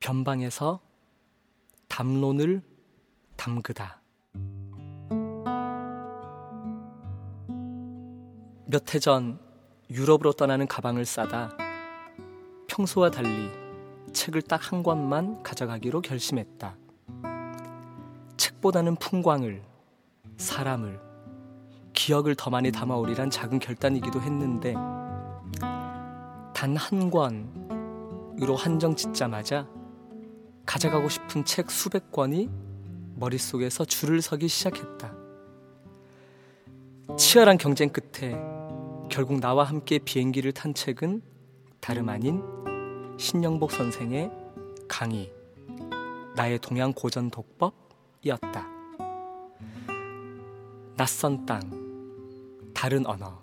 변방에서 담론을 담그다. 몇 해 전 유럽으로 떠나는 가방을 싸다 평소와 달리 책을 딱 한 권만 가져가기로 결심했다. 책보다는 풍광을, 사람을, 기억을 더 많이 담아오리란 작은 결단이기도 했는데 단 한 권으로 한정 짓자마자 가져가고 싶은 책 수백 권이 머릿속에서 줄을 서기 시작했다. 치열한 경쟁 끝에 결국 나와 함께 비행기를 탄 책은 다름 아닌 신영복 선생의 강의, 나의 동양 고전 독법이었다. 낯선 땅, 다른 언어,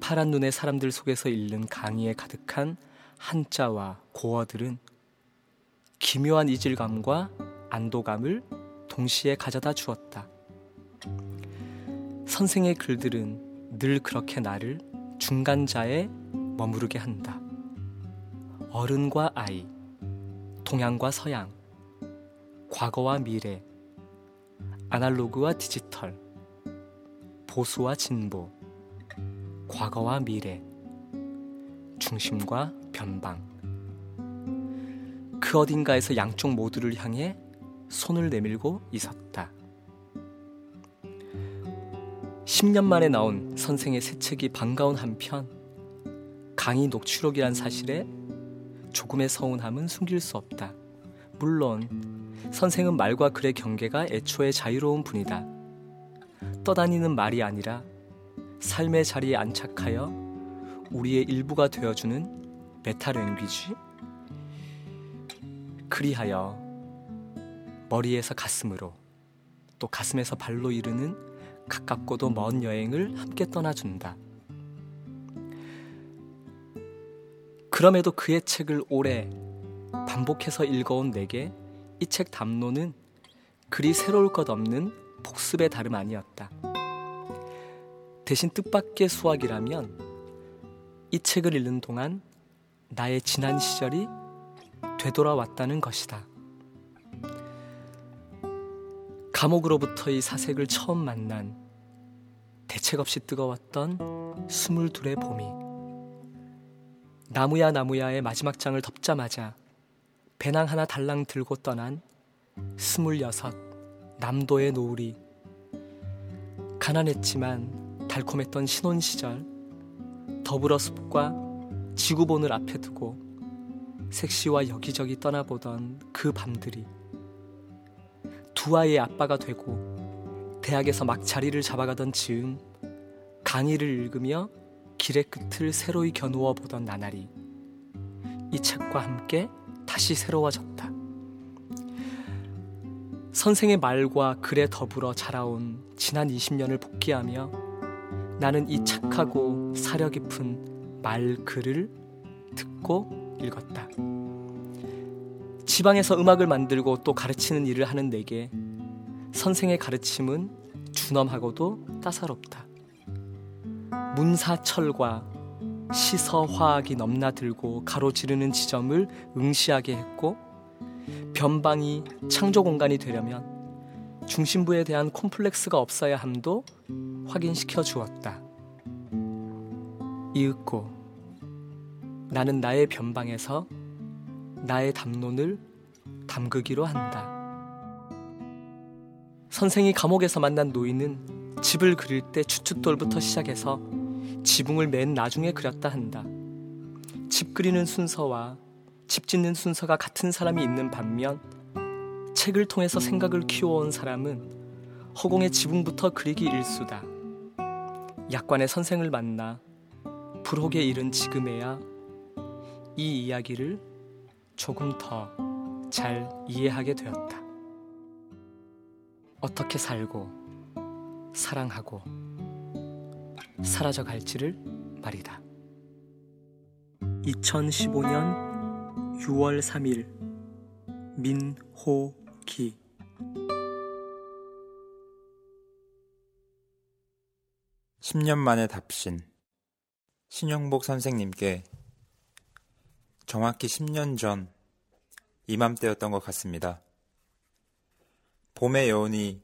파란 눈의 사람들 속에서 읽는 강의에 가득한 한자와 고어들은 기묘한 이질감과 안도감을 동시에 가져다 주었다. 선생의 글들은 늘 그렇게 나를 중간자에 머무르게 한다. 어른과 아이, 동양과 서양, 과거와 미래, 아날로그와 디지털, 보수와 진보, 과거와 미래, 중심과 변방. 그 어딘가에서 양쪽 모두를 향해 손을 내밀고 있었다. 10년 만에 나온 선생의 새 책이 반가운 한편 강의 녹취록이란 사실에 조금의 서운함은 숨길 수 없다. 물론 선생은 말과 글의 경계가 애초에 자유로운 분이다. 떠다니는 말이 아니라 삶의 자리에 안착하여 우리의 일부가 되어주는 메타랭귀지 그리하여 머리에서 가슴으로 또 가슴에서 발로 이르는 가깝고도 먼 여행을 함께 떠나준다. 그럼에도 그의 책을 오래 반복해서 읽어온 내게 이 책 담론은 그리 새로울 것 없는 복습의 다름 아니었다. 대신 뜻밖의 수학이라면 이 책을 읽는 동안 나의 지난 시절이 되돌아왔다는 것이다. 감옥으로부터의 사색을 처음 만난 대책 없이 뜨거웠던 스물둘의 봄이 나무야 나무야의 마지막 장을 덮자마자 배낭 하나 달랑 들고 떠난 스물여섯 남도의 노을이 가난했지만 달콤했던 신혼 시절 더불어 숲과 지구본을 앞에 두고 섹시와 여기저기 떠나보던 그 밤들이 두 아이의 아빠가 되고 대학에서 막 자리를 잡아가던 즈음 강의를 읽으며 길의 끝을 새로이 겨누어 보던 나날이 이 책과 함께 다시 새로워졌다. 선생의 말과 글에 더불어 자라온 지난 20년을 복귀하며 나는 이 착하고 사려 깊은 말 글을 듣고 읽었다. 지방에서 음악을 만들고 또 가르치는 일을 하는 내게 선생의 가르침은 준엄하고도 따사롭다. 문사철과 시서화학이 넘나들고 가로지르는 지점을 응시하게 했고 변방이 창조 공간이 되려면 중심부에 대한 콤플렉스가 없어야 함도 확인시켜 주었다. 이윽고 나는 나의 변방에서 나의 담론을 담그기로 한다. 선생이 감옥에서 만난 노인은 집을 그릴 때 추춧돌부터 시작해서 지붕을 맨 나중에 그렸다 한다. 집 그리는 순서와 집 짓는 순서가 같은 사람이 있는 반면 책을 통해서 생각을 키워온 사람은 허공의 지붕부터 그리기 일수다. 약관의 선생을 만나 불혹에 이른 지금에야 이 이야기를 조금 더 잘 이해하게 되었다. 어떻게 살고, 사랑하고, 사라져 갈지를 말이다. 2015년 6월 3일 민호기 10년 만에 답신 신영복 선생님께 정확히 10년 전 이맘때였던 것 같습니다. 봄의 여운이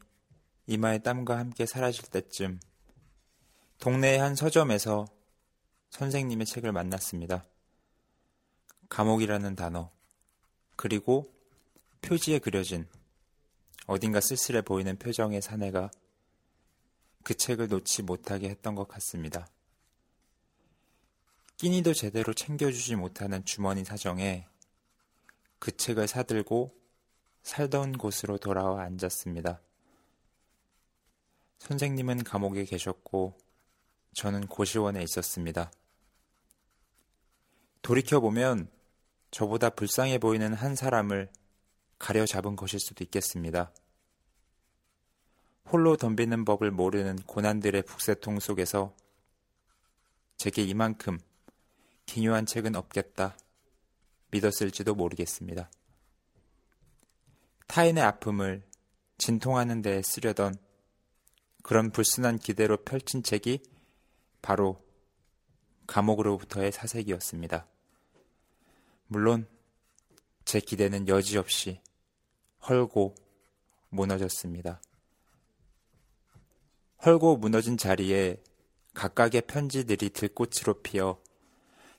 이마의 땀과 함께 사라질 때쯤 동네의 한 서점에서 선생님의 책을 만났습니다. 감옥이라는 단어, 그리고 표지에 그려진 어딘가 쓸쓸해 보이는 표정의 사내가 그 책을 놓지 못하게 했던 것 같습니다. 끼니도 제대로 챙겨주지 못하는 주머니 사정에 그 책을 사들고 살던 곳으로 돌아와 앉았습니다. 선생님은 감옥에 계셨고 저는 고시원에 있었습니다. 돌이켜보면 저보다 불쌍해 보이는 한 사람을 가려 잡은 것일 수도 있겠습니다. 홀로 덤비는 법을 모르는 고난들의 북새통 속에서 제게 이만큼 기묘한 책은 없겠다 믿었을지도 모르겠습니다. 타인의 아픔을 진통하는 데 쓰려던 그런 불순한 기대로 펼친 책이 바로 감옥으로부터의 사색이었습니다. 물론 제 기대는 여지없이 헐고 무너졌습니다. 헐고 무너진 자리에 각각의 편지들이 들꽃으로 피어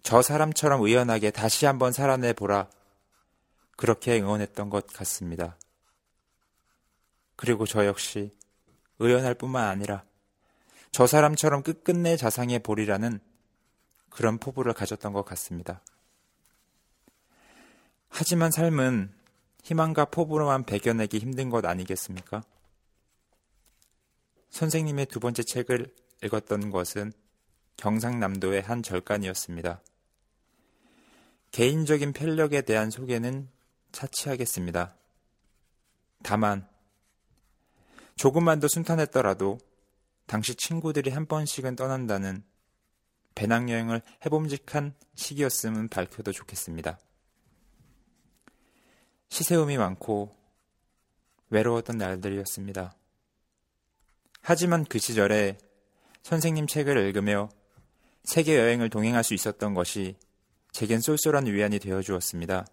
저 사람처럼 의연하게 다시 한번 살아내 보라. 그렇게 응원했던 것 같습니다. 그리고 저 역시 의연할 뿐만 아니라 저 사람처럼 끝끝내 자상해 보리라는 그런 포부를 가졌던 것 같습니다. 하지만 삶은 희망과 포부로만 배겨내기 힘든 것 아니겠습니까? 선생님의 두 번째 책을 읽었던 것은 경상남도의 한 절간이었습니다. 개인적인 편력에 대한 소개는 차치하겠습니다. 다만, 조금만 더 순탄했더라도 당시 친구들이 한 번씩은 떠난다는 배낭여행을 해봄직한 시기였음은 밝혀도 좋겠습니다. 시세움이 많고 외로웠던 날들이었습니다. 하지만 그 시절에 선생님 책을 읽으며 세계 여행을 동행할 수 있었던 것이 제겐 쏠쏠한 위안이 되어 주었습니다.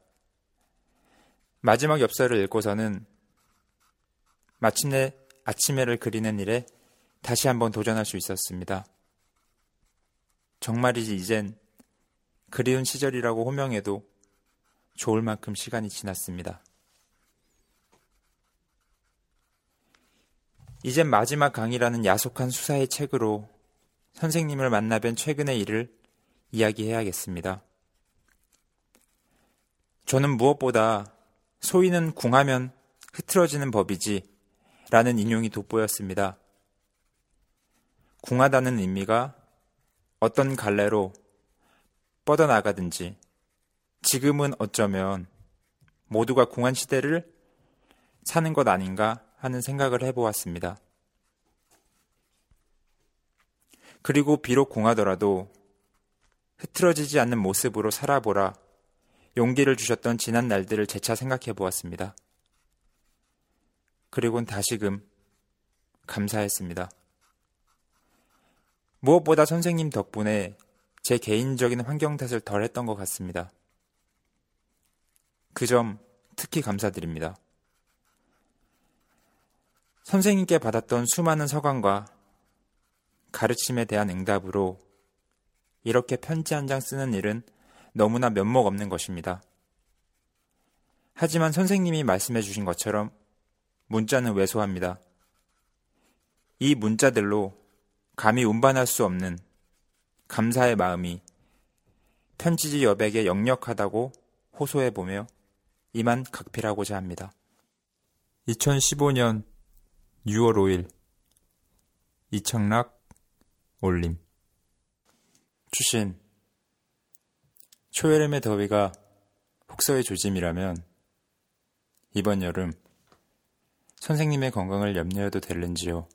마지막 엽서를 읽고서는 마침내 아침해를 그리는 일에 다시 한번 도전할 수 있었습니다. 정말이지 이젠 그리운 시절이라고 호명해도 좋을 만큼 시간이 지났습니다. 이젠 마지막 강의라는 야속한 수사의 책으로 선생님을 만나 뵌 최근의 일을 이야기해야겠습니다. 저는 무엇보다 소위는 궁하면 흐트러지는 법이지 라는 인용이 돋보였습니다. 궁하다는 의미가 어떤 갈래로 뻗어나가든지 지금은 어쩌면 모두가 궁한 시대를 사는 것 아닌가 하는 생각을 해보았습니다. 그리고 비록 궁하더라도 흐트러지지 않는 모습으로 살아보라 용기를 주셨던 지난 날들을 재차 생각해 보았습니다. 그리곤 다시금 감사했습니다. 무엇보다 선생님 덕분에 제 개인적인 환경 탓을 덜 했던 것 같습니다. 그 점 특히 감사드립니다. 선생님께 받았던 수많은 서강과 가르침에 대한 응답으로 이렇게 편지 한 장 쓰는 일은 너무나 면목 없는 것입니다. 하지만 선생님이 말씀해 주신 것처럼 문자는 왜소합니다. 이 문자들로 감히 운반할 수 없는 감사의 마음이 편지지 여백에 역력하다고 호소해 보며 이만 각필하고자 합니다. 2015년 6월 5일 이청락 올림 추신 초여름의 더위가 혹서의 조짐이라면 이번 여름 선생님의 건강을 염려해도 될는지요?